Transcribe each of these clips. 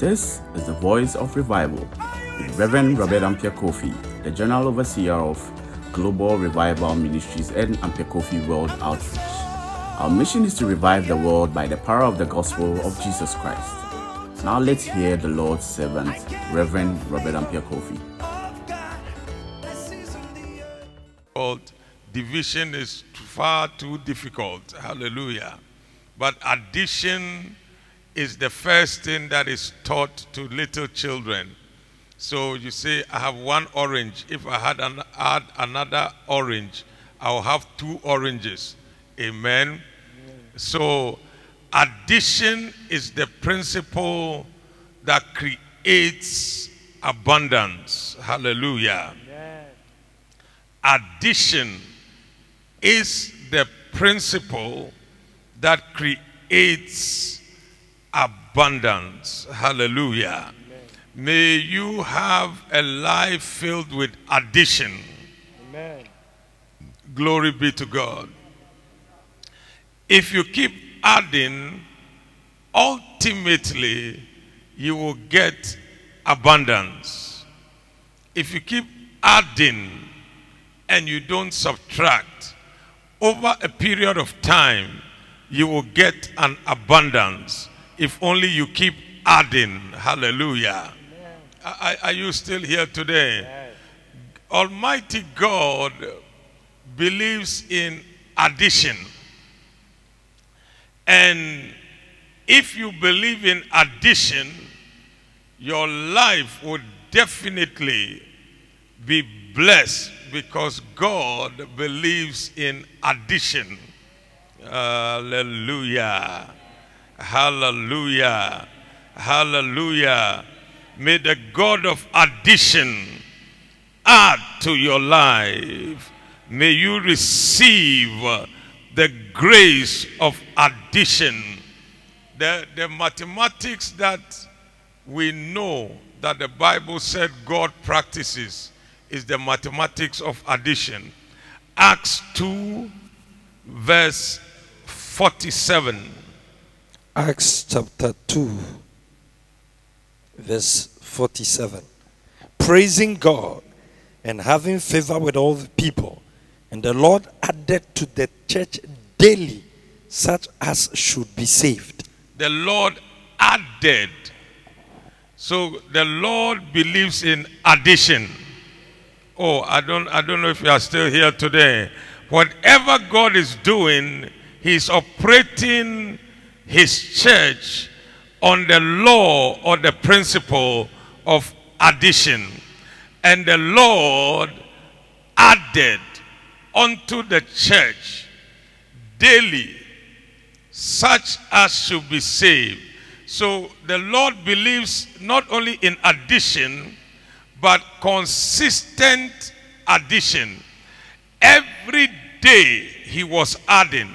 This is the voice of revival with Reverend Robert Ampiah-Kwofi, the General Overseer of Global Revival Ministries and Ampiah-Kwofi World Outreach. Our mission is to revive the world by the power of the gospel of Jesus Christ. Now let's hear the Lord's servant, Reverend Robert Ampiah-Kwofi. difficult. Division is far too difficult. Hallelujah. But addition is the first thing that is taught to little children. So you say, I have one orange. If I had an, add another orange, I'll have two oranges. Amen. So addition is the principle that creates abundance. Hallelujah. Addition is the principle that creates abundance. Hallelujah. May you have a life filled with addition. Amen. Glory be to God. If you keep adding, ultimately you will get abundance. If you keep adding and you don't subtract, over a period of time, you will get an abundance if only you keep adding. Hallelujah. Are, are you still here today? Yes. Almighty God believes in addition. And if you believe in addition, your life would definitely be blessed because God believes in addition. Hallelujah. Hallelujah. Hallelujah. May the God of addition add to your life. May you receive the grace of addition. The, the mathematics that we know that the Bible said God practices is the mathematics of addition. Acts 2, verse 47. Acts chapter 2, verse 47. Praising God and having favor with all the people. And the Lord added to the church daily such as should be saved. The Lord added. So the Lord believes in addition. Oh, I don't I don't know if you are still here today. Whatever God is doing, He's operating His church on the law or the principle of addition. And the Lord added unto the church daily such as should be saved. So the Lord believes not only in addition, but consistent addition. Every day he was adding.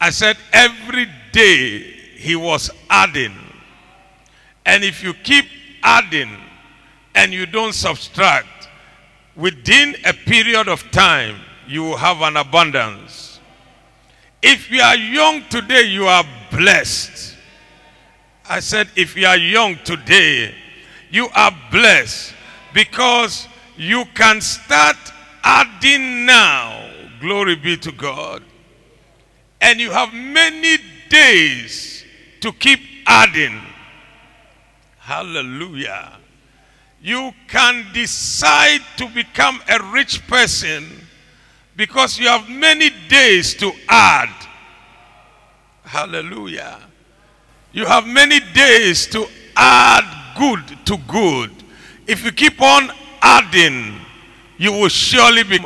I said every day he was adding. And if you keep adding and you don't subtract, within a period of time, you will have an abundance. If you are young today, you are blessed. I said, if you are young today, you are blessed because you can start adding now. Glory be to God. And you have many days to keep adding. Hallelujah. You can decide to become a rich person because you have many days to add. Hallelujah. You have many days to add good to good. If you keep on adding, you will surely be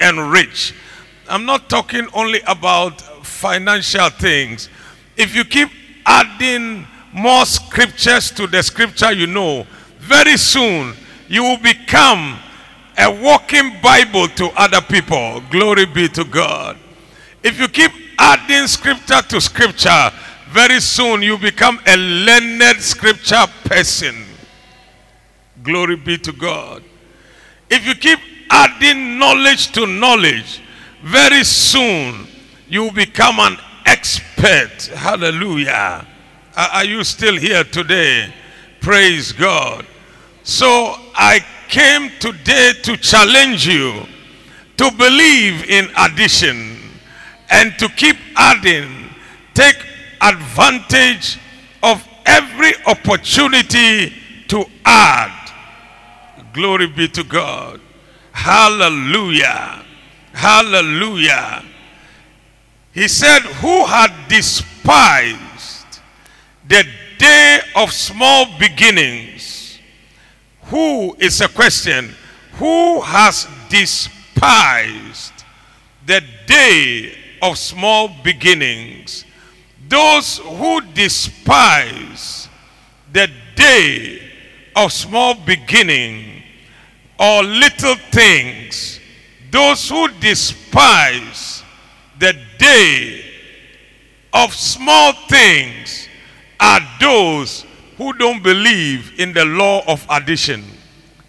enriched. I'm not talking only about financial things. If you keep adding more scriptures to the scripture you know, very soon you will become a walking Bible to other people. Glory be to God. If you keep adding scripture to scripture, very soon you become a learned scripture person. Glory be to God. If you keep adding knowledge to knowledge, very soon you become an expert. Hallelujah. Are you still here today? Praise God. So I came today to challenge you to believe in addition and to keep adding. Take advantage of every opportunity to add. Glory be to God. Hallelujah. Hallelujah. He said, Who had despised the day of small beginnings? Who is a question? Who has despised the day of small beginnings? Those who despise the day of small beginning or little things, those who despise the day of small things are those who don't believe in the law of addition.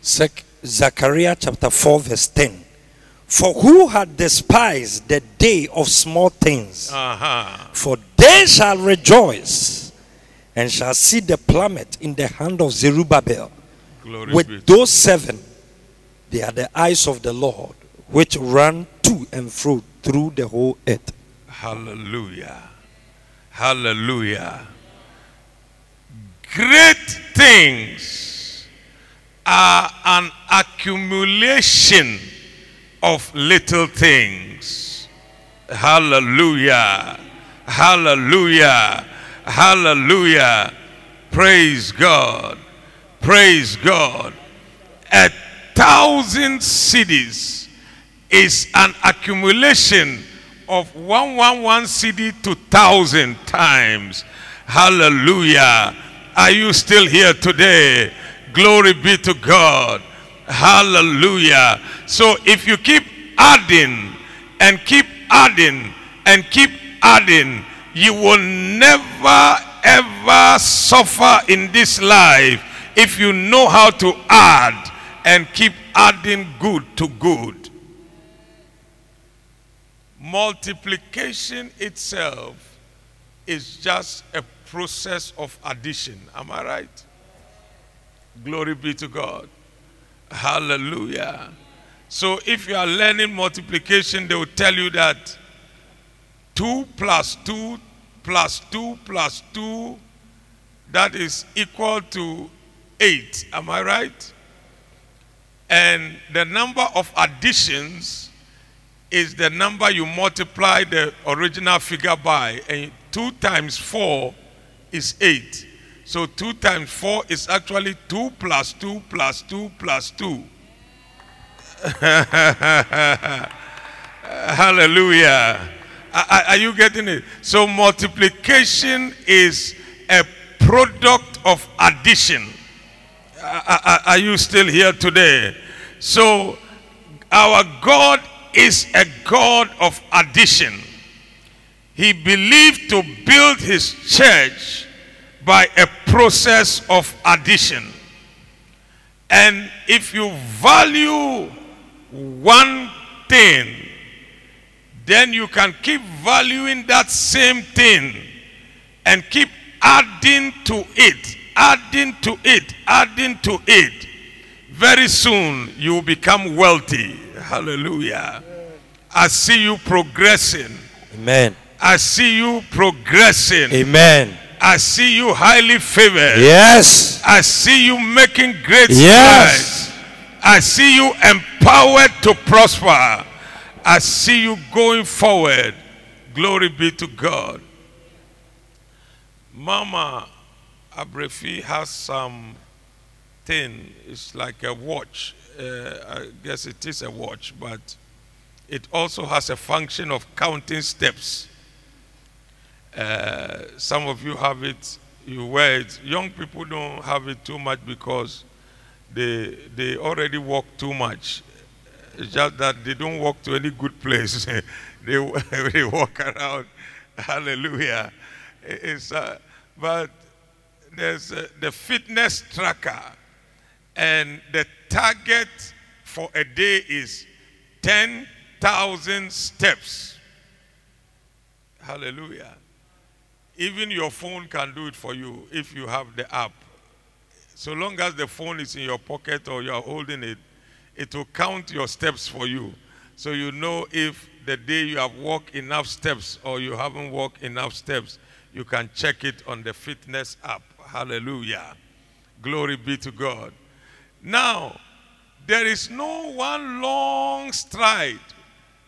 Zech- Zechariah chapter 4, verse 10. For who had despised the day of small things? Uh-huh. For they shall rejoice and shall see the plummet in the hand of Zerubbabel. Glory With those seven, they are the eyes of the Lord, which run to and fro through the whole earth. Hallelujah. Hallelujah. Great things are an accumulation of little things. Hallelujah. Hallelujah. Hallelujah. Praise God. Praise God. A thousand cities is an accumulation of 111 CD to thousand times. Hallelujah. Are you still here today? Glory be to God. Hallelujah. So if you keep adding and keep adding and keep adding, you will never ever suffer in this life if you know how to add and keep adding good to good. Multiplication itself is just a process of addition. Am I right? Glory be to God. Hallelujah. So if you are learning multiplication, they will tell you that 2 plus 2 plus 2 plus 2 that is equal to 8. Am I right? And the number of additions is the number you multiply the original figure by. And 2 times 4 is 8. So 2 times 4 is actually 2 plus 2 plus 2 plus 2. Hallelujah. Are, you getting it? So multiplication is a product of addition. Are you still here today? So our God is a God of addition. He believed to build his church by a process of addition. And if you value one thing, then you can keep valuing that same thing and keep adding to it, adding to it, adding to it. Very soon you will become wealthy. Hallelujah. I see you progressing. Amen. I see you progressing. Amen. I see you highly favored. Yes. I see you making great Yes. strides. I see you empowered to prosper. I see you going forward. Glory be to God. Mama Abrefi has some thing. It's like a watch. Uh, I guess it is a watch, but it also has a function of counting steps. Uh, some of you have it, you wear it. Young people don't have it too much because they they already walk too much. It's just that they don't walk to any good place. they they walk around. Hallelujah. It's uh, but there's uh, the fitness tracker, and the target for a day is ten thousand steps. Hallelujah. Even your phone can do it for you if you have the app. So long as the phone is in your pocket or you are holding it, it will count your steps for you. So you know if the day you have walked enough steps or you haven't walked enough steps, you can check it on the fitness app. Hallelujah. Glory be to God. Now, there is no one long stride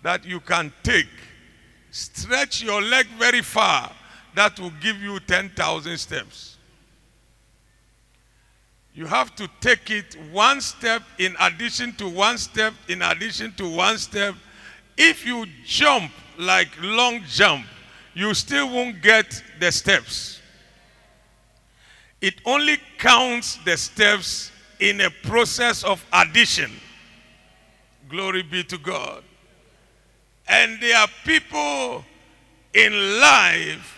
that you can take. Stretch your leg very far. That will give you 10,000 steps. You have to take it one step in addition to one step in addition to one step. If you jump like long jump, you still won't get the steps. It only counts the steps in a process of addition. Glory be to God. And there are people in life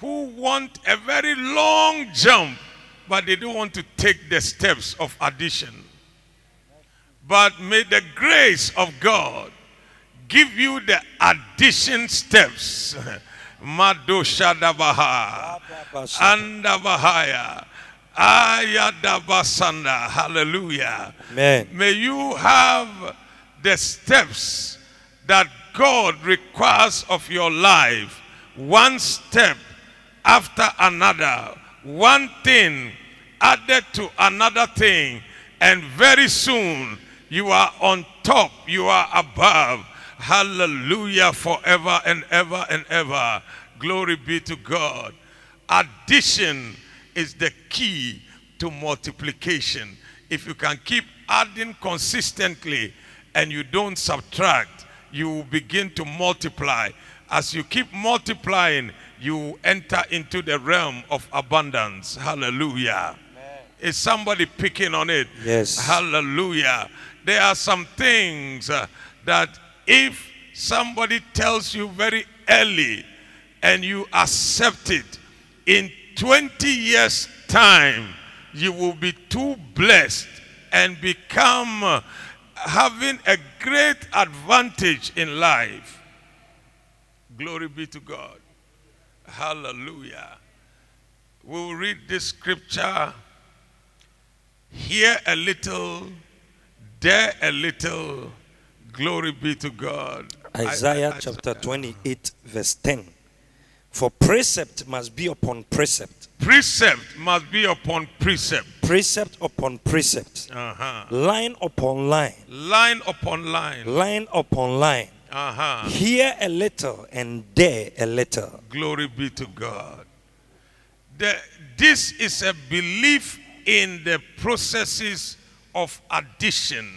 who want a very long jump, but they don't want to take the steps of addition. But may the grace of God give you the addition steps. Madoshadabaha. Andabahaya. Ayadabasanda. Hallelujah. Amen. May you have the steps that God requires of your life, one step after another, one thing added to another thing, and very soon you are on top, you are above. Hallelujah, forever and ever and ever. Glory be to God. Addition is the key to multiplication. If you can keep adding consistently and you don't subtract, you will begin to multiply. As you keep multiplying, you enter into the realm of abundance. Hallelujah. Is somebody picking on it? Yes. Hallelujah. There are some things uh, that if somebody tells you very early and you accept it, in 20 years' time, you will be too blessed and become uh, having a great advantage in life. Glory be to God. Hallelujah. We'll read this scripture here a little, there a little. Glory be to God. Isaiah I- I- chapter 28, verse 10. For precept must be upon precept, Precept must be upon precept. Precept upon precept, Uh-huh. line upon line, Line upon line. line upon line. Uh-huh. Here a little and there a little. Glory be to God. The, this is a belief in the processes of addition.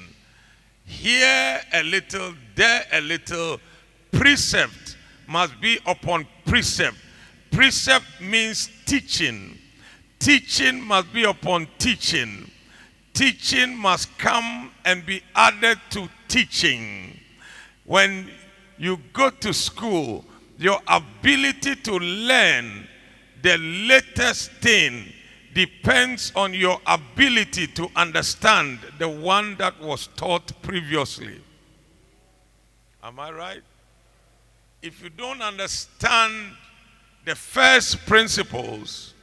Here a little, there a little. Precept must be upon precept. Precept means teaching. Teaching must be upon teaching. Teaching must come and be added to teaching. When you go to school, your ability to learn the latest thing depends on your ability to understand the one that was taught previously. Am I right? If you don't understand the first principles,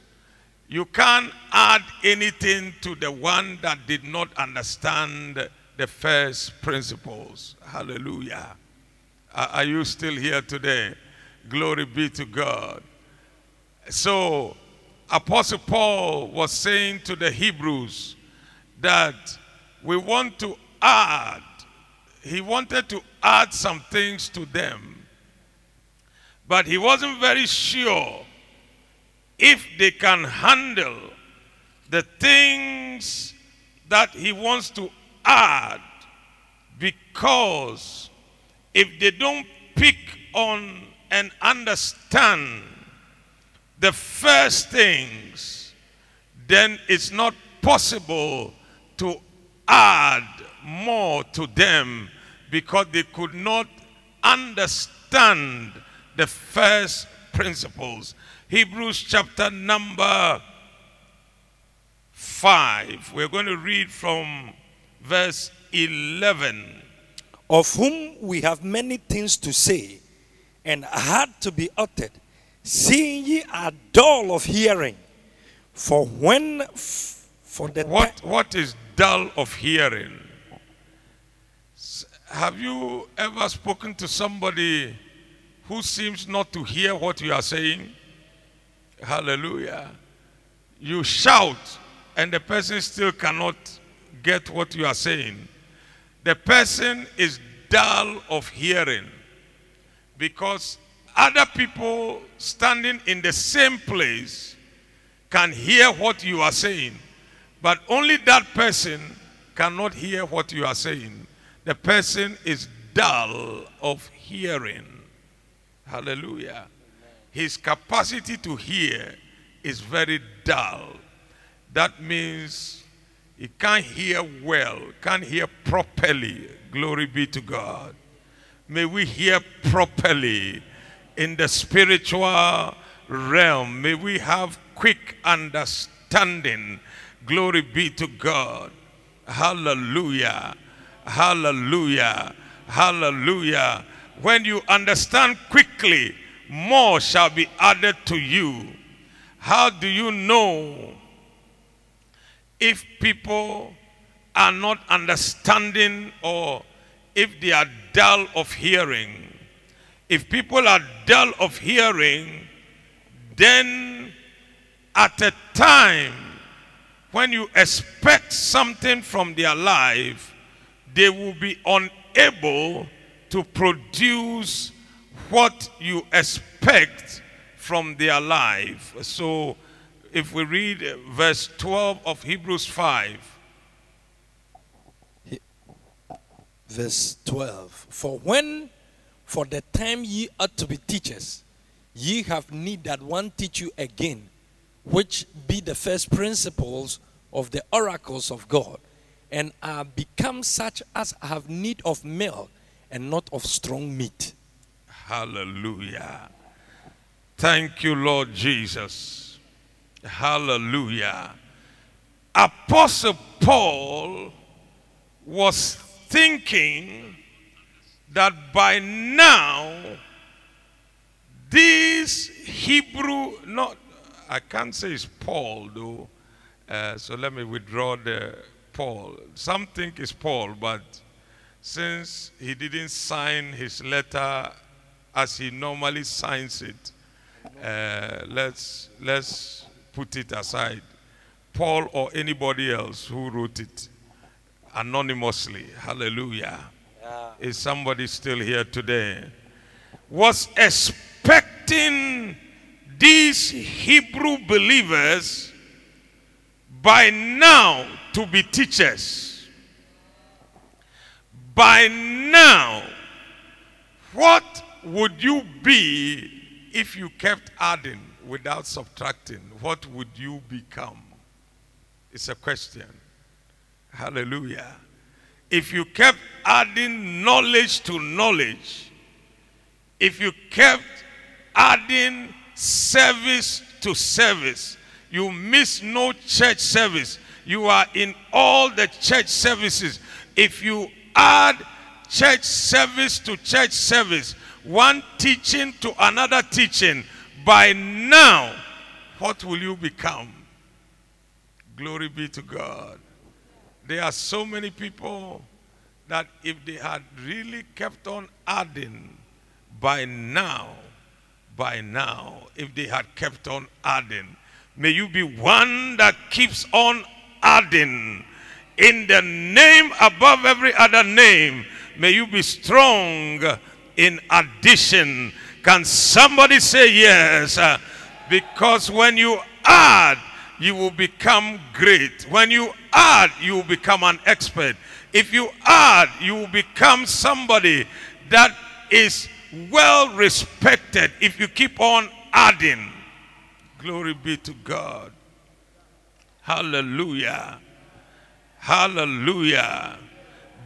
you can't add anything to the one that did not understand the first principles. Hallelujah. Are you still here today? Glory be to God. So, Apostle Paul was saying to the Hebrews that we want to add, he wanted to add some things to them, but he wasn't very sure if they can handle the things that he wants to add because if they don't pick on and understand the first things, then it's not possible to add more to them because they could not understand the first principles. Hebrews chapter number 5. We're going to read from verse 11. of whom we have many things to say and hard to be uttered, seeing ye are dull of hearing. For when f- for the What, what is dull of hearing? Have you ever spoken to somebody who seems not to hear what you are saying? Hallelujah. You shout, and the person still cannot get what you are saying. The person is dull of hearing because other people standing in the same place can hear what you are saying, but only that person cannot hear what you are saying. The person is dull of hearing. Hallelujah. His capacity to hear is very dull. That means he can't hear well, can't hear properly. Glory be to God. May we hear properly in the spiritual realm. May we have quick understanding. Glory be to God. Hallelujah. Hallelujah. Hallelujah. When you understand quickly, more shall be added to you. How do you know if people are not understanding or if they are dull of hearing? If people are dull of hearing, then at a time when you expect something from their life, they will be unable to produce what you expect from their life. So, if we read uh, verse 12 of Hebrews 5, verse 12 For when for the time ye ought to be teachers, ye have need that one teach you again, which be the first principles of the oracles of God, and are become such as have need of milk and not of strong meat. Hallelujah. Thank you, Lord Jesus. Hallelujah. Apostle Paul was thinking that by now, this Hebrew, not, I can't say it's Paul though, uh, so let me withdraw the Paul. Some think it's Paul, but since he didn't sign his letter as he normally signs it, uh, let's let's put it aside. Paul or anybody else who wrote it anonymously. Hallelujah. Is somebody still here today? Was expecting these Hebrew believers by now to be teachers. By now, what would you be if you kept adding without subtracting? What would you become? It's a question. Hallelujah. If you kept adding knowledge to knowledge, if you kept adding service to service, you miss no church service. You are in all the church services. If you add church service to church service, one teaching to another teaching, by now, what will you become? Glory be to God. There are so many people that if they had really kept on adding, by now, by now, if they had kept on adding, may you be one that keeps on adding. In the name above every other name, may you be strong in addition. Can somebody say yes? Uh, Because when you add, you will become great. When you add, you will become an expert. If you add, you will become somebody that is well respected if you keep on adding. Glory be to God. Hallelujah. Hallelujah.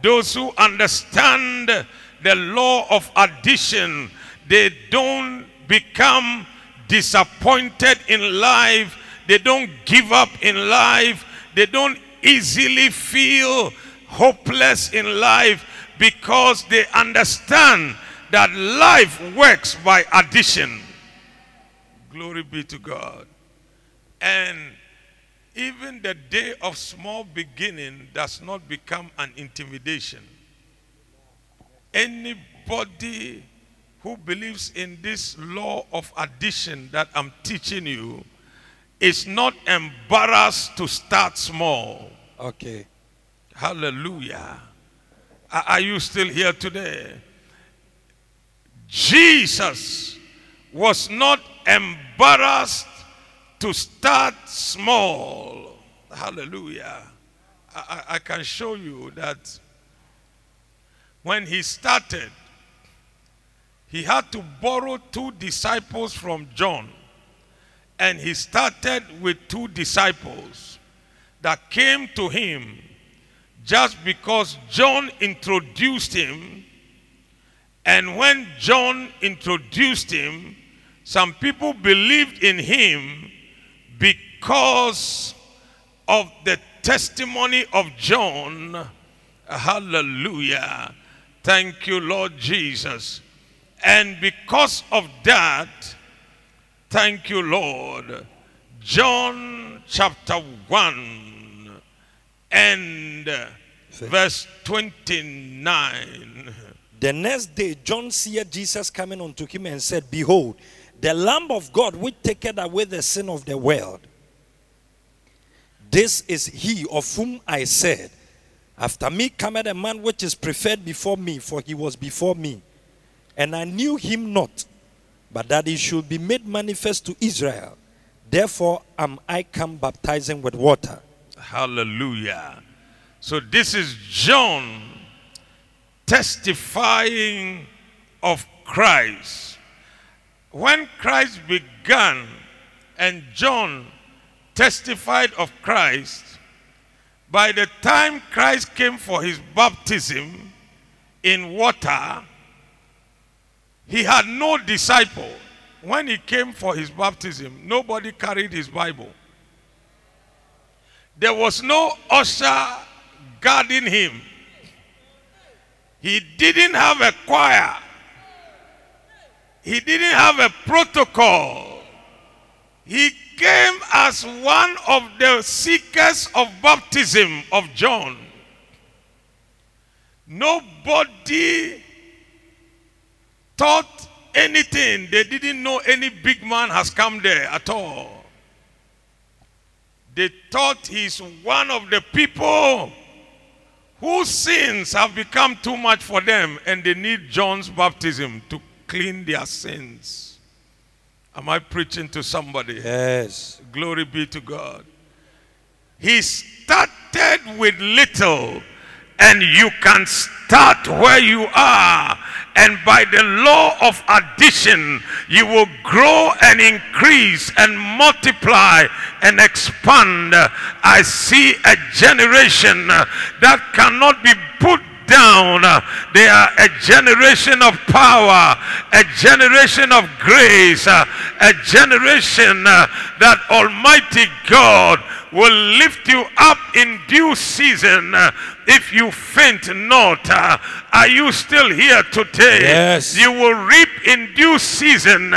Those who understand the law of addition, they don't become disappointed in life. They don't give up in life. They don't easily feel hopeless in life because they understand that life works by addition. Glory be to God. And even the day of small beginning does not become an intimidation. Anybody who believes in this law of addition that I'm teaching you is not embarrassed to start small. Okay. Hallelujah. Are you still here today? Jesus was not embarrassed to start small. Hallelujah. I- I can show you that when he started, he had to borrow two disciples from John. And he started with two disciples that came to him just because John introduced him. And when John introduced him, some people believed in him because of the testimony of John. Hallelujah. Thank you, Lord Jesus. And because of that, thank you, Lord. John chapter 1 and verse 29. The next day, John seeth Jesus coming unto him and said, Behold, the Lamb of God which taketh away the sin of the world. This is he of whom I said, After me cometh a man which is preferred before me, for he was before me. And I knew him not, but that he should be made manifest to Israel. Therefore am I come baptizing with water. Hallelujah. So this is John testifying of Christ. When Christ began and John testified of Christ, by the time Christ came for his baptism in water, he had no disciple. When he came for his baptism, nobody carried his Bible. There was no usher guarding him. He didn't have a choir. He didn't have a protocol. He came as one of the seekers of baptism of John. Nobody taught anything. They didn't know any big man has come there at all. They thought he's one of the people whose sins have become too much for them and they need John's baptism to clean their sins. Am I preaching to somebody? Yes. Glory be to God. He started with little, and you can start where you are. And by the law of addition, you will grow and increase and multiply and expand. I see a generation that cannot be put down. Uh, they are a generation of power, a generation of grace, uh, a generation uh, that Almighty God will lift you up in due season if you faint not. Are you still here today? Yes. You will reap in due season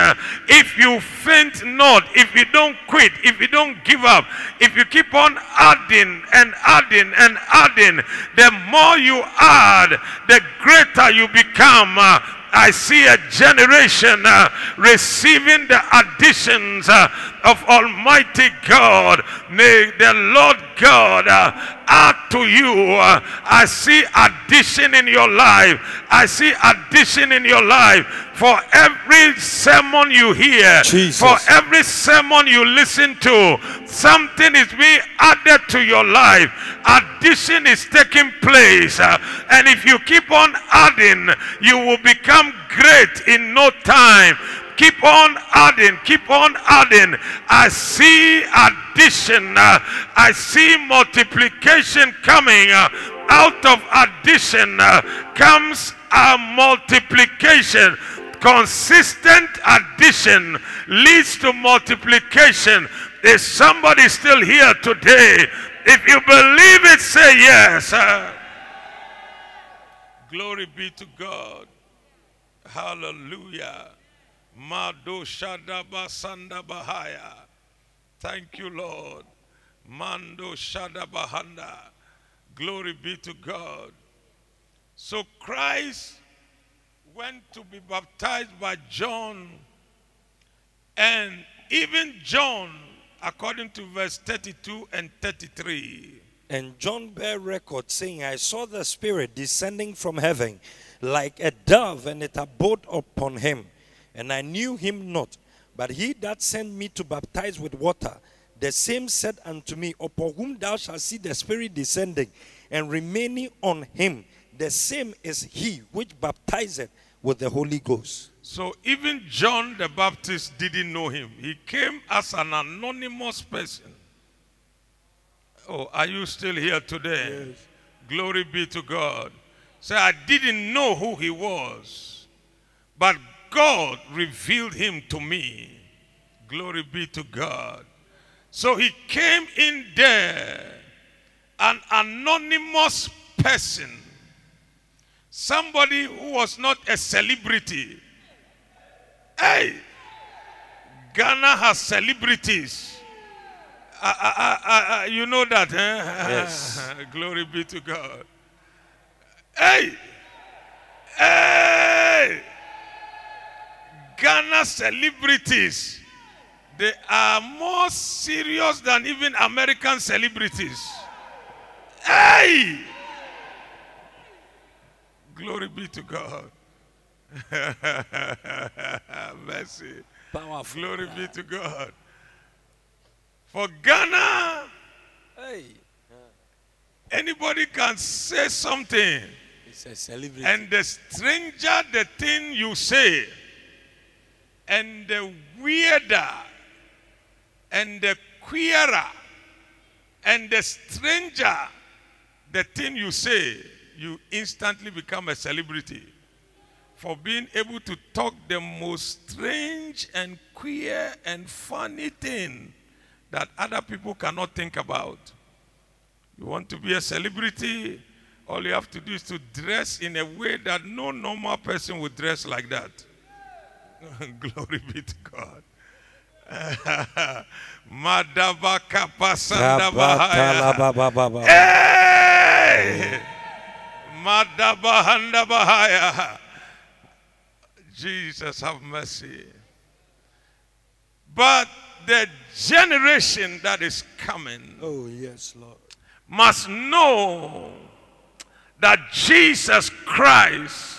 if you faint not, if you don't quit, if you don't give up, if you keep on adding and adding and adding, the more you add, the greater you become. Uh, I see a generation uh, receiving the additions uh, of Almighty God. May the Lord God uh, add to you. Uh, I see addition in your life. I see addition in your life. For every sermon you hear, Jesus. for every sermon you listen to, something is being added to your life. Addition is taking place. Uh, and if you keep on adding, you will become great in no time. Keep on adding, keep on adding. I see addition, uh, I see multiplication coming. uh, out of addition uh, comes a multiplication. Consistent addition leads to multiplication. Is somebody still here today? If you believe it, say yes. Glory be to God. Hallelujah. Mado Shadaba Sanda Bahaya. Thank you, Lord. Mando Shadabahanda. Glory be to God. So Christ went to be baptized by John, and even John, according to verse 32 and 33, And John bare record, saying, I saw the Spirit descending from heaven like a dove, and it abode upon him. And I knew him not. But he that sent me to baptize with water, the same said unto me, Upon whom thou shalt see the Spirit descending and remaining on him, the same is he which baptizeth with the Holy Ghost. So even John the Baptist didn't know him. He came as an anonymous person. Oh, are you still here today? Glory be to God. Say, I didn't know who he was, but God revealed him to me. Glory be to God. So he came in there, an anonymous person, somebody who was not a celebrity. Hey, Ghana has celebrities. Uh, uh, uh, uh, uh, you know that, eh? Yes. Glory be to God. Hey, hey, Ghana celebrities. They are more serious than even American celebrities. Hey! Glory be to God. Mercy. Powerful. Glory be to God. For Ghana, Hey, anybody can say something, it's a celebrity. and the stranger the thing you say, and the weirder, and the queerer, and the stranger the thing you say, you instantly become a celebrity for being able to talk the most strange and queer and funny thing that other people cannot think about. You want to be a celebrity, all you have to do is to dress in a way that no normal person would dress like that. Glory be to God. Hey! Jesus have mercy. But the generation that is coming Oh, yes, Lord. must know that Jesus Christ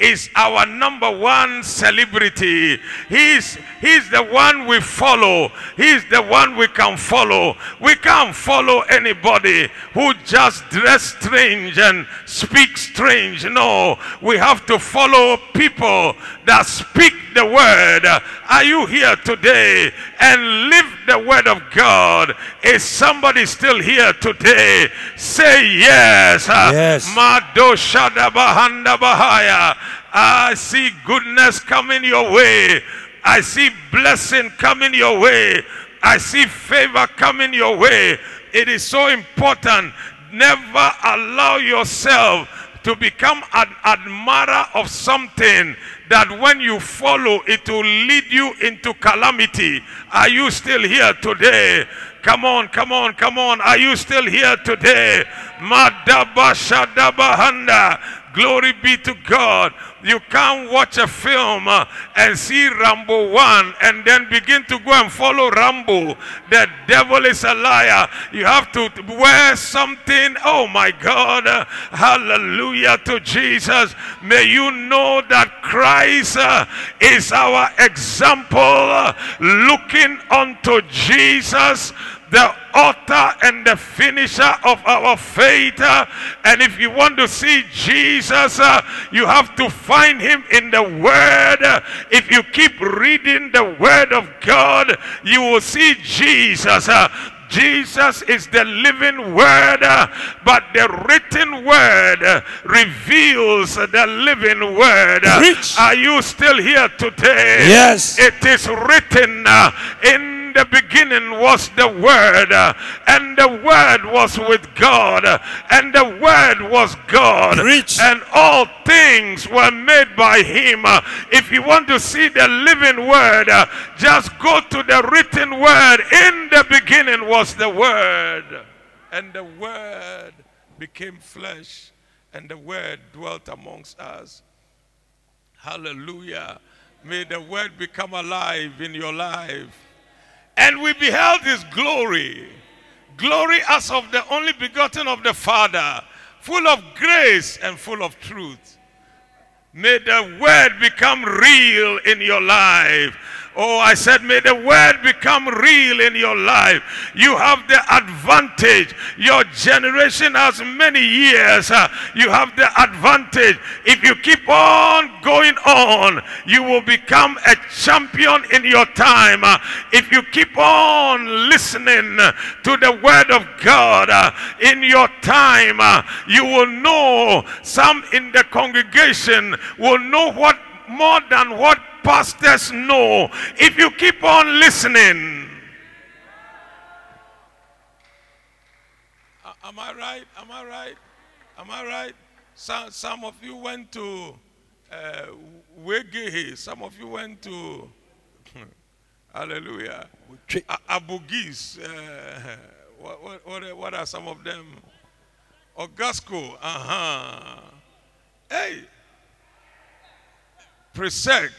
is our number one celebrity. He's, he's the one we follow. He's the one we can follow. We can't follow anybody who just dress strange and speak strange. No, we have to follow people that speak the word. Are you here today and live the word of God? Is somebody still here today? Say yes. Yes. Mado Shadabahanda Bahaya. I see goodness coming your way. I see blessing coming your way. I see favor coming your way. It is so important. Never allow yourself to become an admirer of something that when you follow, it will lead you into calamity. Are you still here today? Come on, come on, come on. Are you still here today? Madaba. Glory be to God. You can't watch a film uh, and see Rambo 1 and then begin to go and follow Rambo. The devil is a liar. You have to wear something. Oh my God. Uh, hallelujah to Jesus. May you know that Christ uh, is our example. uh, looking unto Jesus the author and the finisher of our faith. And if you want to see Jesus, uh, you have to find him in the Word. If you keep reading the Word of God, you will see Jesus. uh, Jesus is the living word, uh, but the written word reveals the living word. Preach. Are you still here today? Yes. It is written in In the beginning was the Word, and the Word was with God, and the Word was God. Preach. And all things were made by Him. If you want to see the living Word, just go to the written Word. In the beginning was the Word, and the Word became flesh, and the Word dwelt amongst us. Hallelujah. May the word become alive in your life. And we beheld his glory. Glory as of the only begotten of the Father, full of grace and full of truth. May the word become real in your life. Oh, I said, may the word become real in your life. You have the advantage. Your generation has many years. Uh, you have the advantage. If you keep on going on, you will become a champion in your time. Uh, if you keep on listening to the word of God uh, in your time, you will know some in the congregation will know what more than what pastors know if you keep on listening. Am I right? Am I right? Am I right? Some, some of you went to uh, Wegehe. Some of you went to, hallelujah, Tre- A- Abugis. Uh, what, what, what, what are some of them? Ogasco. Uh-huh. Hey, Presec.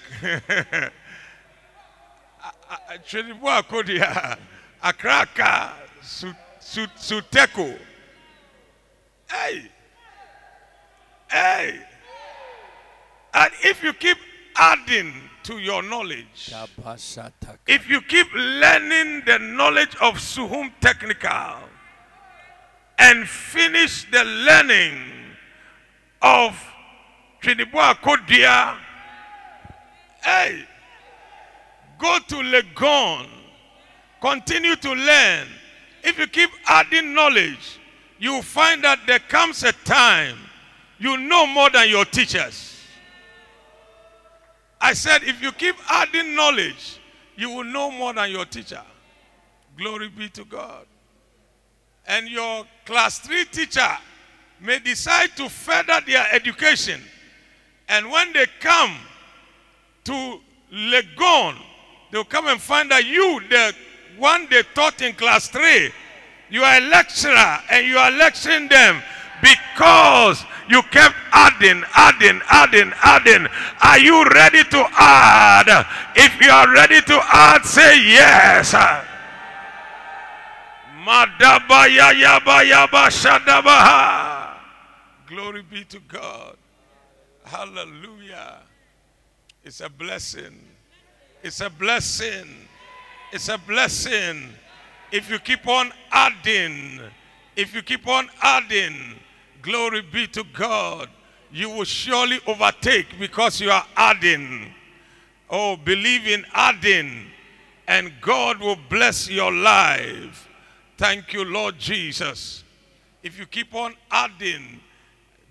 Twenibu Akodia. Akraka. Su- Su- Suteko. Hey. Hey. And if you keep adding to your knowledge, if you keep learning the knowledge of Suhum Technical and finish the learning of Trinidad Kodia, hey, go to Legon, continue to learn. If you keep adding knowledge, you find that there comes a time you know more than your teachers. I said, if you keep adding knowledge, you will know more than your teacher. Glory be to God. And your class three teacher may decide to further their education. And when they come to Legon, they'll come and find that you, the one they taught in class three, you are a lecturer and you are lecturing them because you kept adding, adding, adding, adding. Are you ready to add? If you are ready to add, say yes. Glory be to God. Hallelujah. It's a blessing. It's a blessing. It's a blessing. If you keep on adding, if you keep on adding, glory be to God, you will surely overtake because you are adding. Oh, believe in adding, and God will bless your life. Thank you, Lord Jesus. If you keep on adding,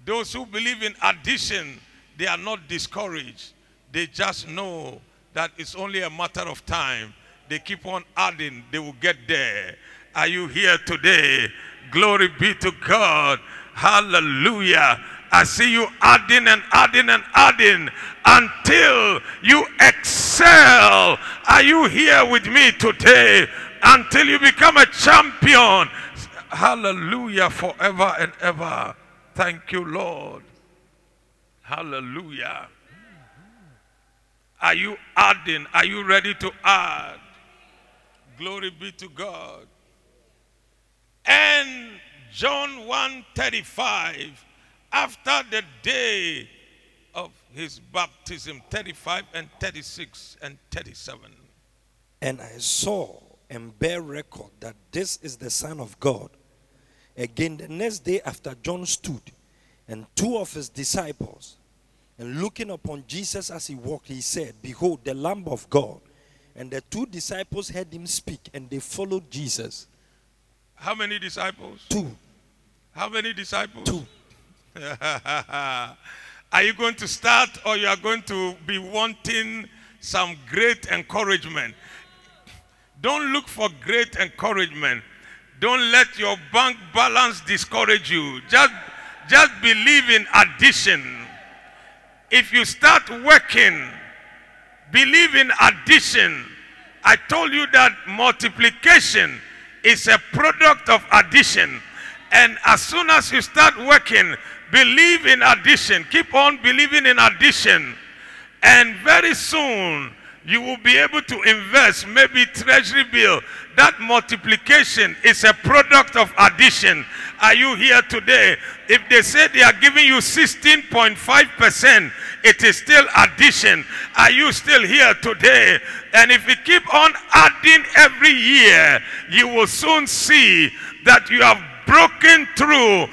those who believe in addition, they are not discouraged. They just know that it's only a matter of time. They keep on adding, they will get there. Are you here today? Glory be to God. Hallelujah. I see you adding and adding and adding until you excel. Are you here with me today? Until you become a champion. Hallelujah forever and ever. Thank you, Lord. Hallelujah. Are you adding? Are you ready to add? Glory be to God. And John 135, after the day of his baptism, 35 and 36 and 37. And I saw and bear record that this is the Son of God. Again, the next day after John stood, and two of his disciples, and looking upon Jesus as he walked, he said, Behold, the Lamb of God. And the two disciples heard him speak, and they followed Jesus. How many disciples? Two. How many disciples? Two. are you going to start or you are going to be wanting some great encouragement? Don't look for great encouragement. Don't let your bank balance discourage you. Just, just believe in addition. If you start working, believe in addition. I told you that multiplication is a product of addition. And as soon as you start working, believe in addition. Keep on believing in addition. And very soon, you will be able to invest maybe treasury bill. That multiplication is a product of addition. Are you here today? If they say they are giving you 16.5% it is still addition. Are you still here today? And if you keep on adding every year you will soon see that you have broken through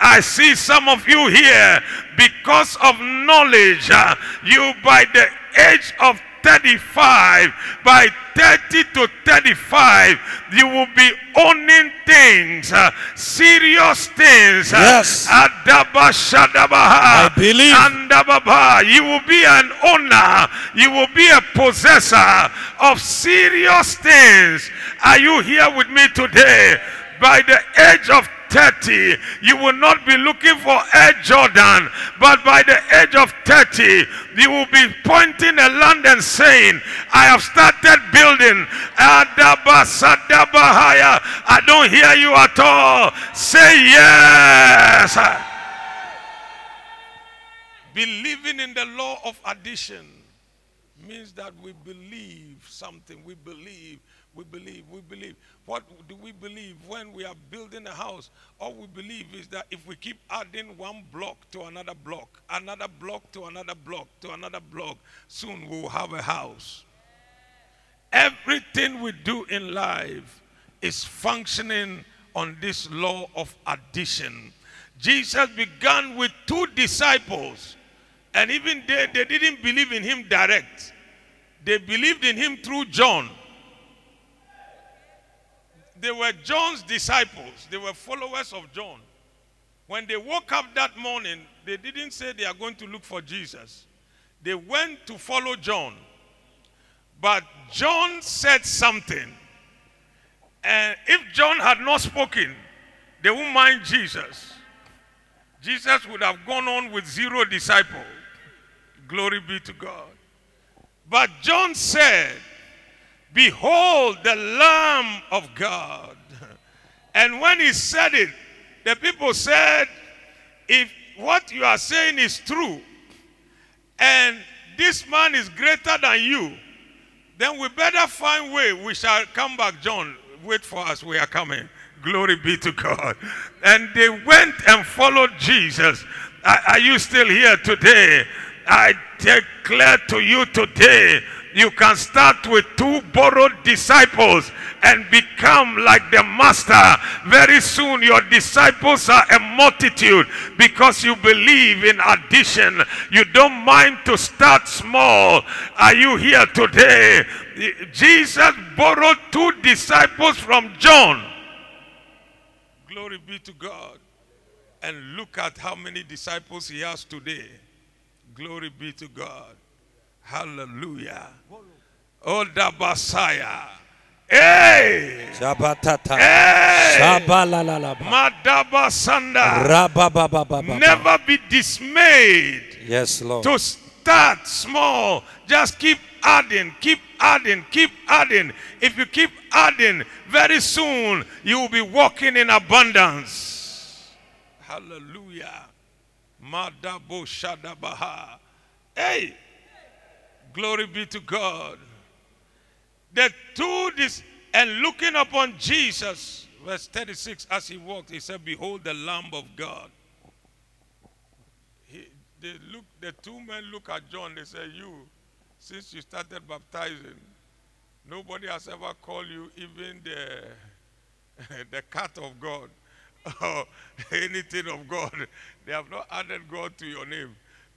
I see some of you here because of knowledge. uh, you by the age of 35, by 30 to 35, you will be owning things, uh, serious things. uh, Yes. I believe. You will be an owner. You will be a possessor of serious things. Are you here with me today? By the age of 30, you will not be looking for Air Jordan, but by the age of 30, you will be pointing a land and saying, I have started building. I don't hear you at all. Say yes. Believing in the law of addition means that we believe something. We believe, we believe, we believe. What do we believe when we are building a house? All we believe is that if we keep adding one block to another block, another block to another block, to another block, soon we will have a house. Everything we do in life is functioning on this law of addition. Jesus began with two disciples, and even they, they didn't believe in him direct. They believed in him through John. They were John's disciples, they were followers of John. When they woke up that morning, they didn't say they are going to look for Jesus. They went to follow John. But John said something. And if John had not spoken, they wouldn't mind Jesus. Jesus would have gone on with zero disciples. Glory be to God. But John said, Behold the Lamb of God. And when he said it, the people said, If what you are saying is true, and this man is greater than you, then we better find way. We shall come back, John. Wait for us. We are coming. Glory be to God. And they went and followed Jesus. Are, you still here today? I declare to you today, you can start with two borrowed disciples and become like the master. Very soon, your disciples are a multitude because you believe in addition. You don't mind to start small. Are you here today? Jesus borrowed two disciples from John. Glory be to God. And look at how many disciples he has today. Glory be to God. Hallelujah. Oh, Messiah. Hey! Shabatata. Hey! Shabalalalaba. Madaba Sanda. Rabababababa. Never be dismayed Yes, Lord. to start small. Just keep adding, keep adding, keep adding. If you keep adding, very soon you will be walking in abundance. Hallelujah. Madabo Shadabaha. Hey, glory be to God. The two this and looking upon Jesus, verse 36, as he walked, he said, Behold the Lamb of God. He, they look, the two men look at John, they say, You, since you started baptizing, nobody has ever called you even the, the cat of God or anything of God. They have not added God to your name.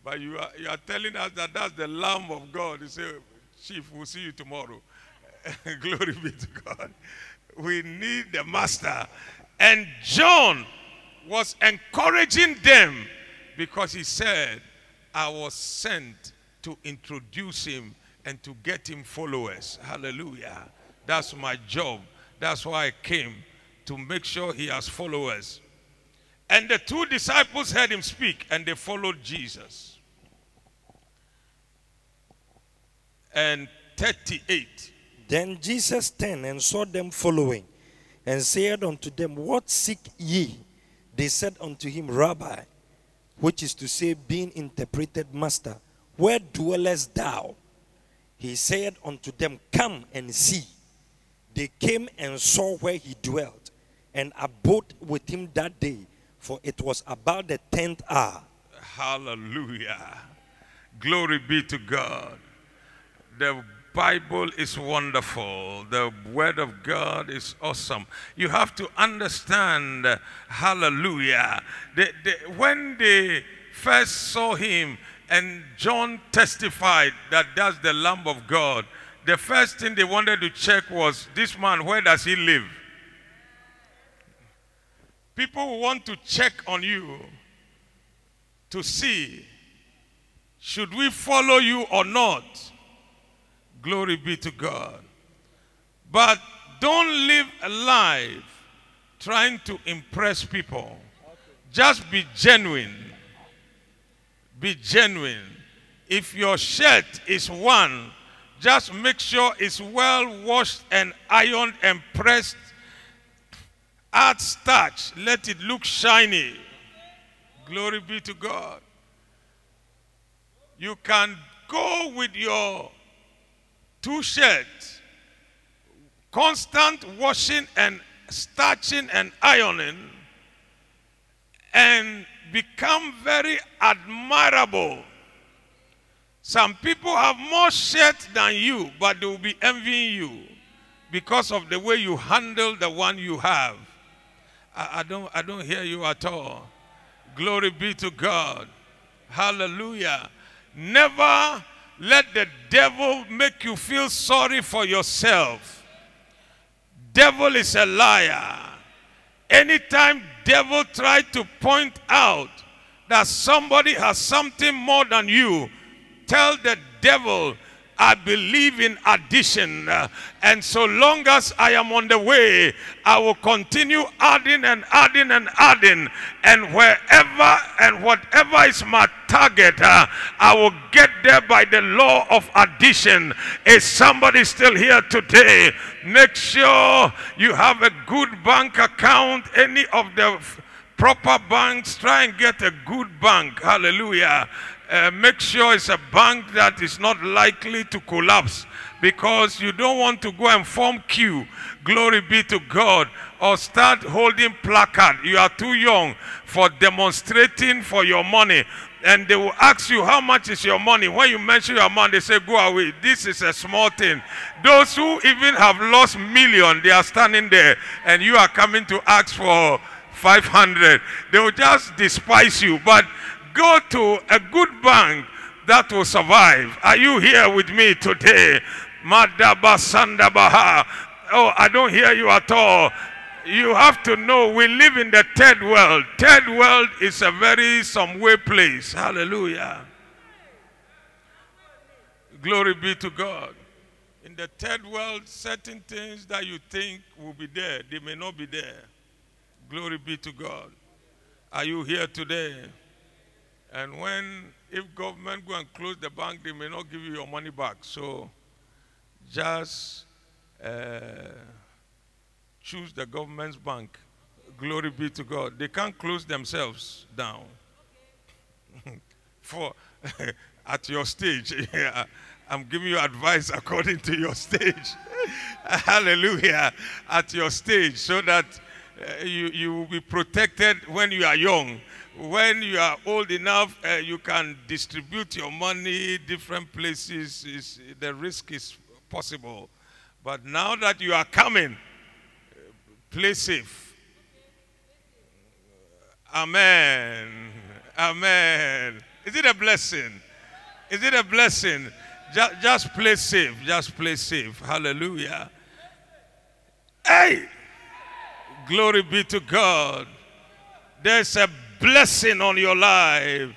But you are, you are telling us that that's the Lamb of God. You say, Chief, we'll see you tomorrow. Glory be to God. We need the Master. And John was encouraging them because he said, I was sent to introduce him and to get him followers. Hallelujah. That's my job. That's why I came to make sure he has followers. And the two disciples heard him speak and they followed Jesus. And 38. Then Jesus turned and saw them following, and said unto them, What seek ye? They said unto him, Rabbi, which is to say, being interpreted, Master, where dwellest thou? He said unto them, Come and see. They came and saw where he dwelt, and abode with him that day, for it was about the tenth hour. Hallelujah. Glory be to God. The Bible is wonderful. The Word of God is awesome. You have to understand, hallelujah. When they first saw him and John testified that that's the Lamb of God, the first thing they wanted to check was this man, where does he live? People want to check on you to see should we follow you or not? Glory be to God. But don't live a life trying to impress people. Just be genuine. Be genuine. If your shirt is one, just make sure it's well washed and ironed and pressed. Add starch. Let it look shiny. Glory be to God. You can go with your two shirts, constant washing and starching and ironing, and become very admirable. Some people have more shirts than you, but they will be envying you because of the way you handle the one you have. I, I don't, I don't hear you at all. Glory be to God. Hallelujah. Never let the devil make you feel sorry for yourself. Devil is a liar. Anytime devil try to point out that somebody has something more than you, tell the devil I believe in addition. Uh, and so long as I am on the way, I will continue adding and adding and adding. And wherever and whatever is my target, uh, I will get there by the law of addition. Is somebody still here today? Make sure you have a good bank account. Any of the proper banks, try and get a good bank. Hallelujah uh, make sure it's a bank that is not likely to collapse because you don't want to go and form queue. Glory be to God. Or start holding placard. You are too young for demonstrating for your money. And they will ask you, how much is your money? When you mention your money, they say, go away. This is a small thing. Those who even have lost million, they are standing there. And you are coming to ask for 500. They will just despise you. But go to a good bank that will survive. Are you here with me today? Madaba Sandabaha. Oh, I don't hear you at all. You have to know we live in the third world. Third world is a very some way place. Hallelujah. Glory be to God. In the third world, certain things that you think will be there, they may not be there. Glory be to God. Are you here today? And when, if government go and close the bank, they may not give you your money back. So just uh, choose the government's bank. Glory be to God. They can't close themselves down. For at your stage, yeah, I'm giving you advice according to your stage. Hallelujah. At your stage, so that uh, you, you will be protected when you are young when you are old enough, uh, you can distribute your money different places. Is, the risk is possible. But now that you are coming, play safe. Amen. Amen. Is it a blessing? Is it a blessing? Just, just play safe. Just play safe. Hallelujah. Hey! Glory be to God. There's a blessing on your life.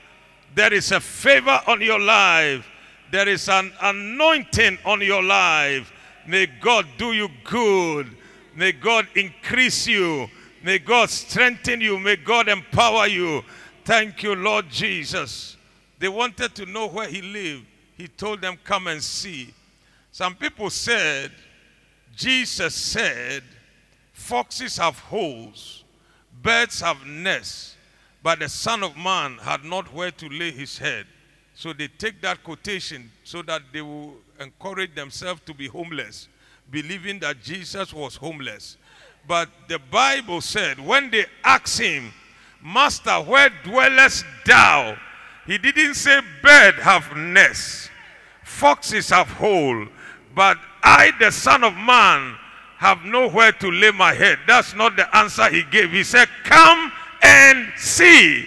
There is a favor on your life. There is an anointing on your life. May God do you good. May God increase you. May God strengthen you. May God empower you. Thank you, Lord Jesus. They wanted to know where he lived. He told them, Come and see. Some people said, Jesus said, Foxes have holes, birds have nests, but the Son of Man had not where to lay his head. So they take that quotation so that they will encourage themselves to be homeless, believing that Jesus was homeless. But the Bible said, when they asked him, Master, where dwellest thou? He didn't say, Bird have nests, foxes have hole, but I, the Son of Man, have nowhere to lay my head. That's not the answer he gave. He said, Come and see.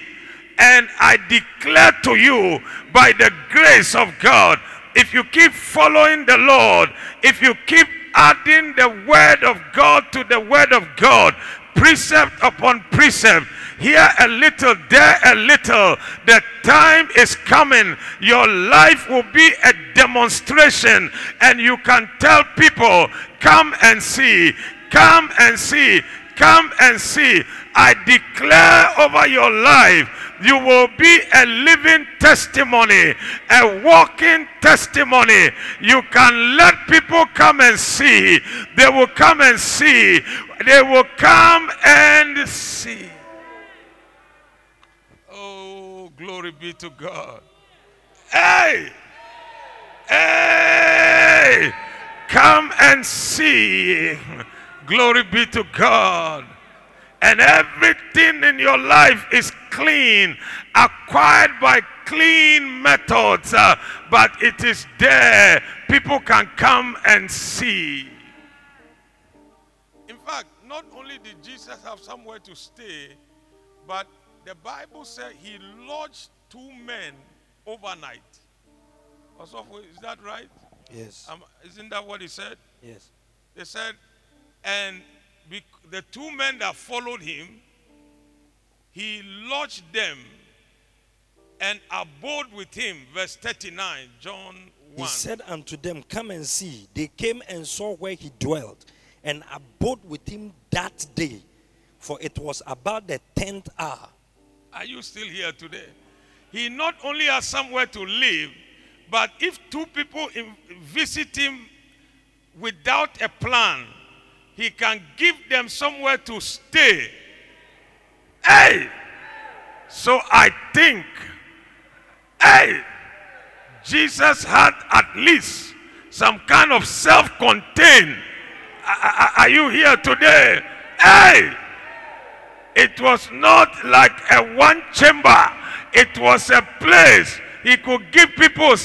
And I declare to you, by the grace of God, if you keep following the Lord, if you keep adding the word of God to the word of God, precept upon precept, here a little, there a little. The time is coming. Your life will be a demonstration, and you can tell people, Come and see, come and see, come and see. I declare over your life, you will be a living testimony, a walking testimony. You can let people come and see. They will come and see. They will come and see. Oh, glory be to God. Hey! Hey! Come and see. Glory be to God. And everything in your life is clean, acquired by clean methods, uh, but it is there. People can come and see. In fact, not only did Jesus have somewhere to stay, but the Bible said he lodged two men overnight. Is that right? Yes. Um, isn't that what he said? Yes. They said, and the two men that followed him, he lodged them and abode with him. Verse 39, John 1. He said unto them, Come and see. They came and saw where he dwelt, and abode with him that day. For it was about the tenth hour. Are you still here today? He not only has somewhere to live, but if two people visit him without a plan, he can give them somewhere to stay. Hey! So I think, hey, Jesus had at least some kind of self contained. Are you here today? Hey! It was not like a one chamber. It was a place he could give people.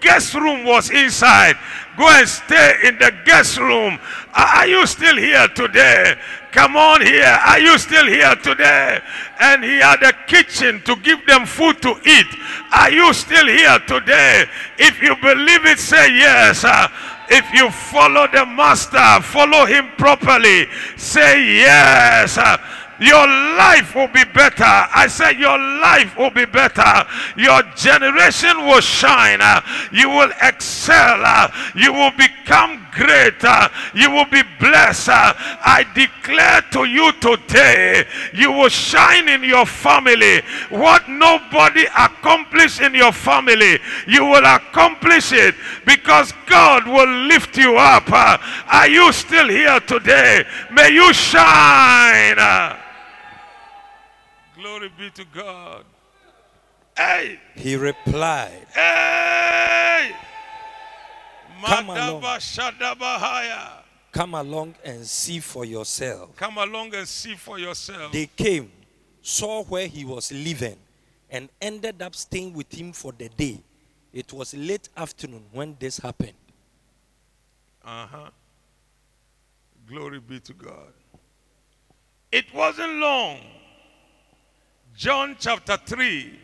Guest room was inside. Go and stay in the guest room. Are you still here today? Come on here. Are you still here today? And he had a kitchen to give them food to eat. Are you still here today? If you believe it, say yes. Uh, if you follow the master, follow him properly. Say yes. Your life will be better. I said, Your life will be better. Your generation will shine. You will excel. You will become great. You will be blessed. I declare to you today, you will shine in your family. What nobody accomplished in your family, you will accomplish it because God will lift you up. Are you still here today? May you shine. Glory be to God. Hey, He replied, hey. Come along. Come along and see for yourself. Come along and see for yourself. They came, saw where he was living, and ended up staying with him for the day. It was late afternoon when this happened. Uh huh. Glory be to God. It wasn't long. John chapter 3.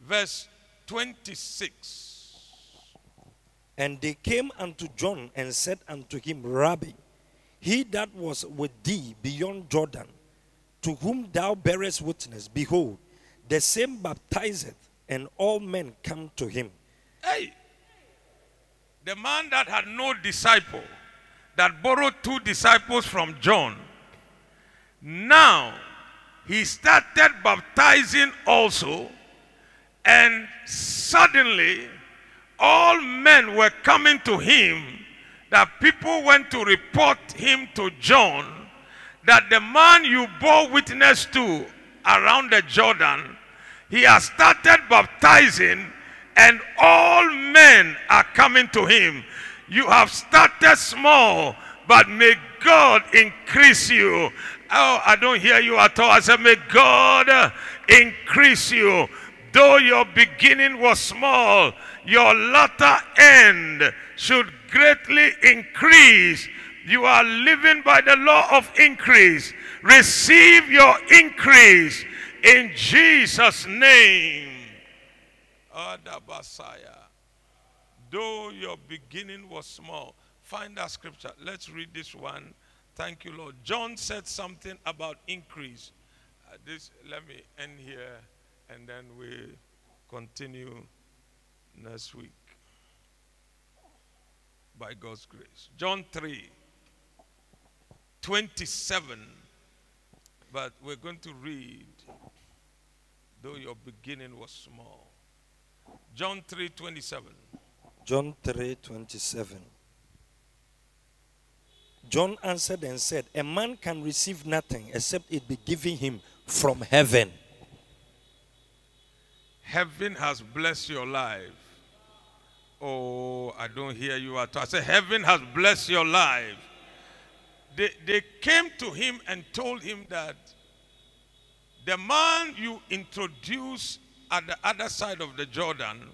Verse 26. And they came unto John and said unto him, Rabbi, he that was with thee beyond Jordan, to whom thou bearest witness, behold, The same baptizeth, and all men come to him. Hey, the man that had no disciple, that borrowed two disciples from John, now he started baptizing also, and suddenly all men were coming to him. That people went to report him to John that the man you bore witness to around the Jordan, he has started baptizing, and all men are coming to him. You have started small, but may God increase you. Oh, I don't hear you at all. I said, May God increase you. Though your beginning was small, your latter end should greatly increase. You are living by the law of increase. Receive your increase in Jesus' name. Adabasaya. Though your beginning was small. Find that scripture. Let's read this one. Thank you, Lord. John said something about increase. Uh, this, let me end here and then we continue next week by God's grace. John 3 27. But we're going to read, though your beginning was small. John 3 27. John 3 27. John answered and said, A man can receive nothing except it be given him from heaven. Heaven has blessed your life. Oh, I don't hear you at all. I say, Heaven has blessed your life. They, they came to him and told him that the man you introduced at the other side of the Jordan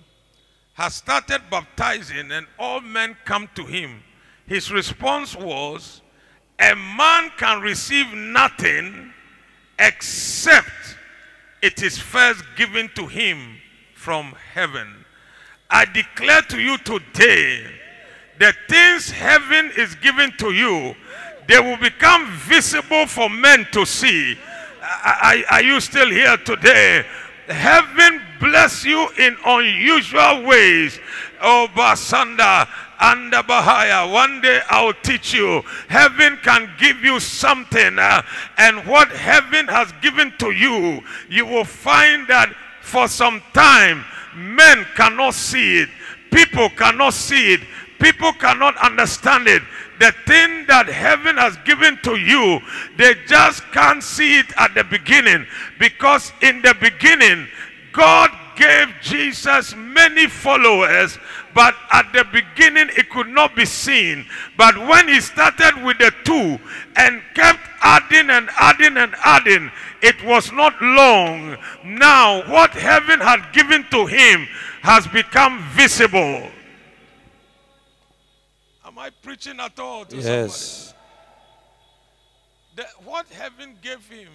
has started baptizing, and all men come to him. His response was, A man can receive nothing except it is first given to him from heaven. I declare to you today, the things heaven is giving to you, they will become visible for men to see. Are, are you still here today? Heaven bless you in unusual ways. Oh, Basanda and Bahaya. One day I'll teach you. Heaven can give you something, uh, and what heaven has given to you, you will find that for some time men cannot see it, people cannot see it, people cannot understand it. The thing that heaven has given to you, they just can't see it at the beginning because in the beginning, God gave Jesus many followers, but at the beginning it could not be seen. But when he started with the two and kept adding and adding and adding, it was not long. Now, what heaven had given to him has become visible. I preaching at all to Yes. somebody? The, what heaven gave him,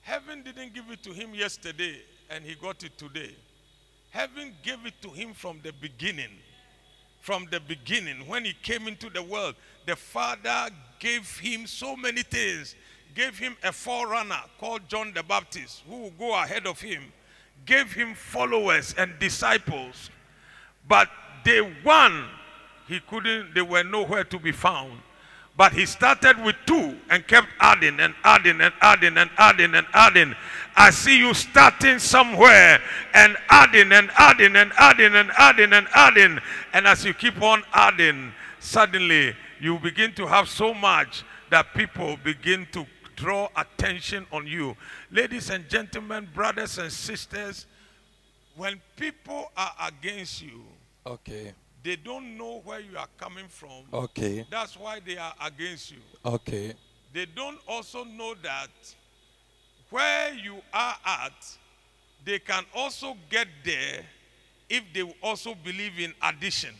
heaven didn't give it to him yesterday and he got it today. Heaven gave it to him from the beginning. From the beginning, when he came into the world, the Father gave him so many things. Gave him a forerunner called John the Baptist, who will go ahead of him. Gave him followers and disciples. But day one, he couldn't, they were nowhere to be found. But he started with two and kept adding and adding and adding and adding and adding. I see you starting somewhere and adding and adding and adding and adding and adding. And as you keep on adding, suddenly you begin to have so much that people begin to draw attention on you. Ladies and gentlemen, brothers and sisters, when people are against you, Okay. They don't know where you are coming from. Okay. That's why they are against you. Okay. They don't also know that where you are at, they can also get there if they also believe in addition.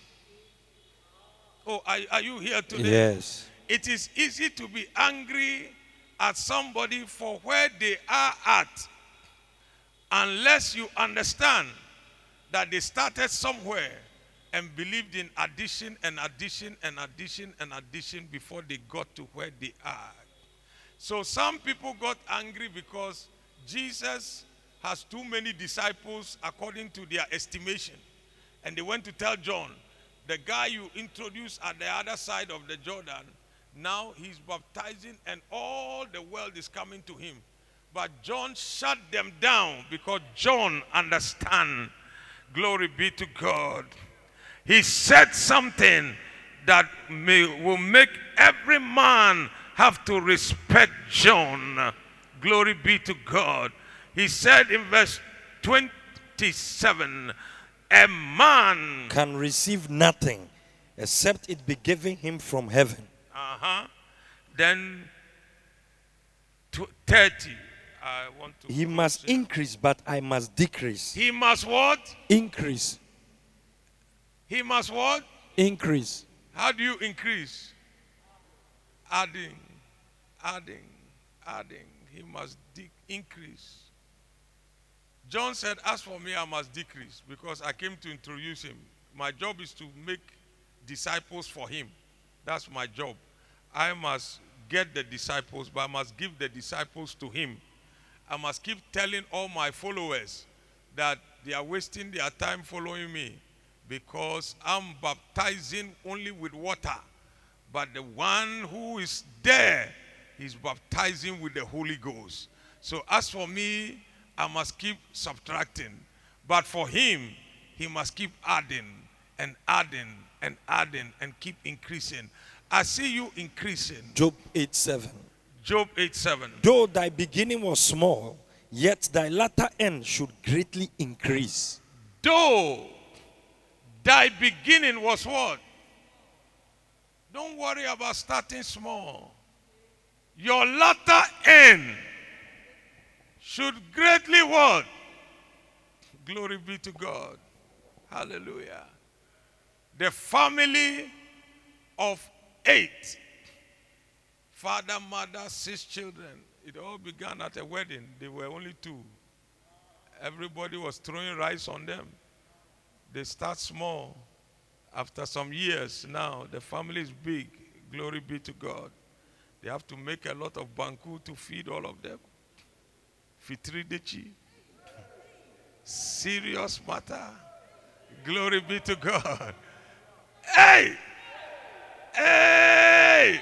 Oh, are, are you here today? Yes. It is easy to be angry at somebody for where they are at unless you understand that they started somewhere and believed in addition and addition and addition and addition before they got to where they are. So some people got angry because Jesus has too many disciples according to their estimation. And they went to tell John, the guy you introduced at the other side of the Jordan, now he's baptizing and all the world is coming to him. But John shut them down because John understand. Glory be to God. He said something that may, will make every man have to respect John. Glory be to God. He said in verse 27 A man can receive nothing except it be given him from heaven. Uh huh. Then tw- 30. I want to. He must increase, but I must decrease. He must what? Increase. He must what? Increase. How do you increase? Adding, adding, adding. He must de- increase. John said, As for me, I must decrease because I came to introduce him. My job is to make disciples for him. That's my job. I must get the disciples, but I must give the disciples to him. I must keep telling all my followers that they are wasting their time following me because I'm baptizing only with water. But the one who is there is baptizing with the Holy Ghost. So as for me, I must keep subtracting. But for him, he must keep adding and adding and adding and keep increasing. I see you increasing. Job 8 7. Job 8 7. Though thy beginning was small, yet thy latter end should greatly increase. Though thy beginning was what? Don't worry about starting small. Your latter end should greatly what? Glory be to God. Hallelujah. The family of eight father, mother, six children. It all began at a wedding. They were only two. Everybody was throwing rice on them. They start small. After some years now, the family is big. Glory be to God. They have to make a lot of banku to feed all of them. Fitri dechi. Serious matter. Glory be to God. Hey! Hey!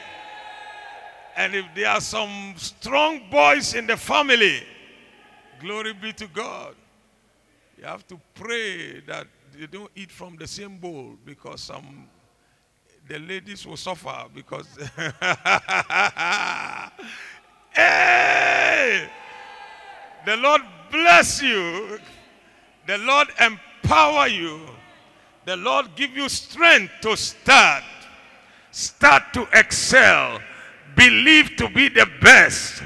And if there are some strong boys in the family, glory be to God. You have to pray that they don't eat from the same bowl because some the ladies will suffer because hey! The Lord bless you. The Lord empower you. The Lord give you strength to start. Start to excel. Believe to be the best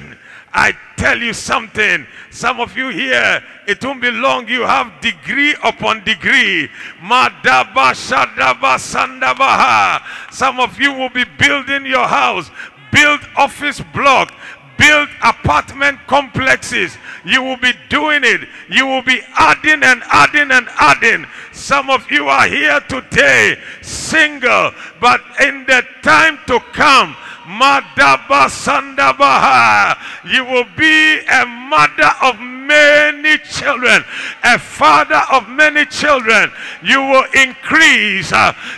I tell you something. Some of you here, it won't be long. You have degree upon degree. Madaba Shadaba Sandabaha. Some of you will be building your house, build office block, build apartment complexes. You will be doing it. You will be adding and adding and adding. Some of you are here today, single, but in the time to come, Madaba Sandabaha. You will be a mother of many children, a father of many children. You will increase.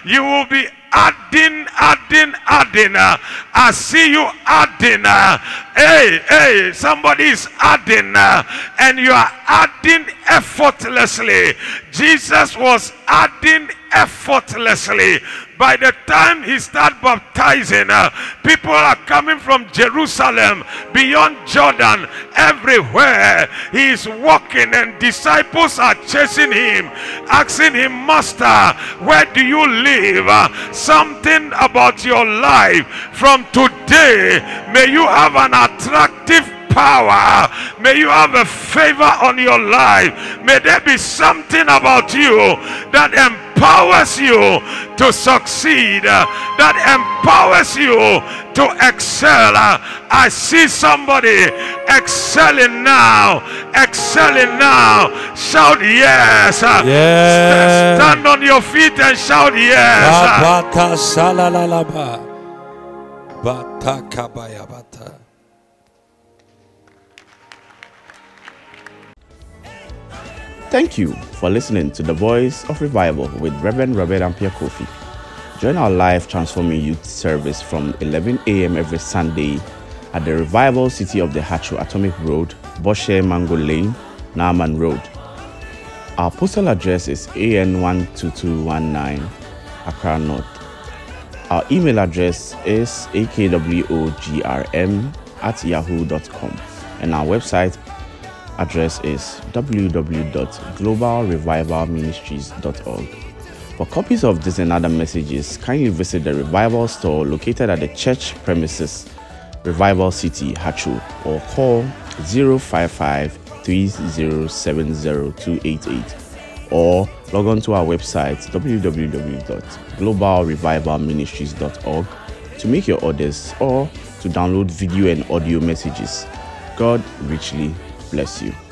You will be adding, adding, adding. I see you adding. Hey, hey, somebody is adding, and you are adding effortlessly. Jesus was adding effortlessly. By the time he started baptizing, uh, people are coming from Jerusalem, beyond Jordan, everywhere. He is walking, and disciples are chasing him, asking him, Master, where do you live? Uh, something about your life. From today, may you have an attractive power. May you have a favor on your life. May there be something about you that empowers you to succeed, uh, that empowers you to excel. Uh, I see somebody excelling now, excelling now. Shout yes. Uh, Yes. Stand on your feet and shout yes. Thank you for listening to the Voice of Revival with Reverend Robert Ampiah-Kwofi. Join our live Transforming Youth service from 11 a.m. every Sunday at the Revival City of the Haatso Atomic Road, Boshe Mango Lane, Naaman Road. Our postal address is AN12219, Accra North. Our email address is akwogrm at yahoo.com and our website address is www.globalrevivalministries.org. For copies of this and other messages, kindly visit the Revival store located at the church premises, Revival City, Haatso, or call 055 3070288 or log on to our website www.globalrevivalministries.org to make your orders or to download video and audio messages. God richly bless you.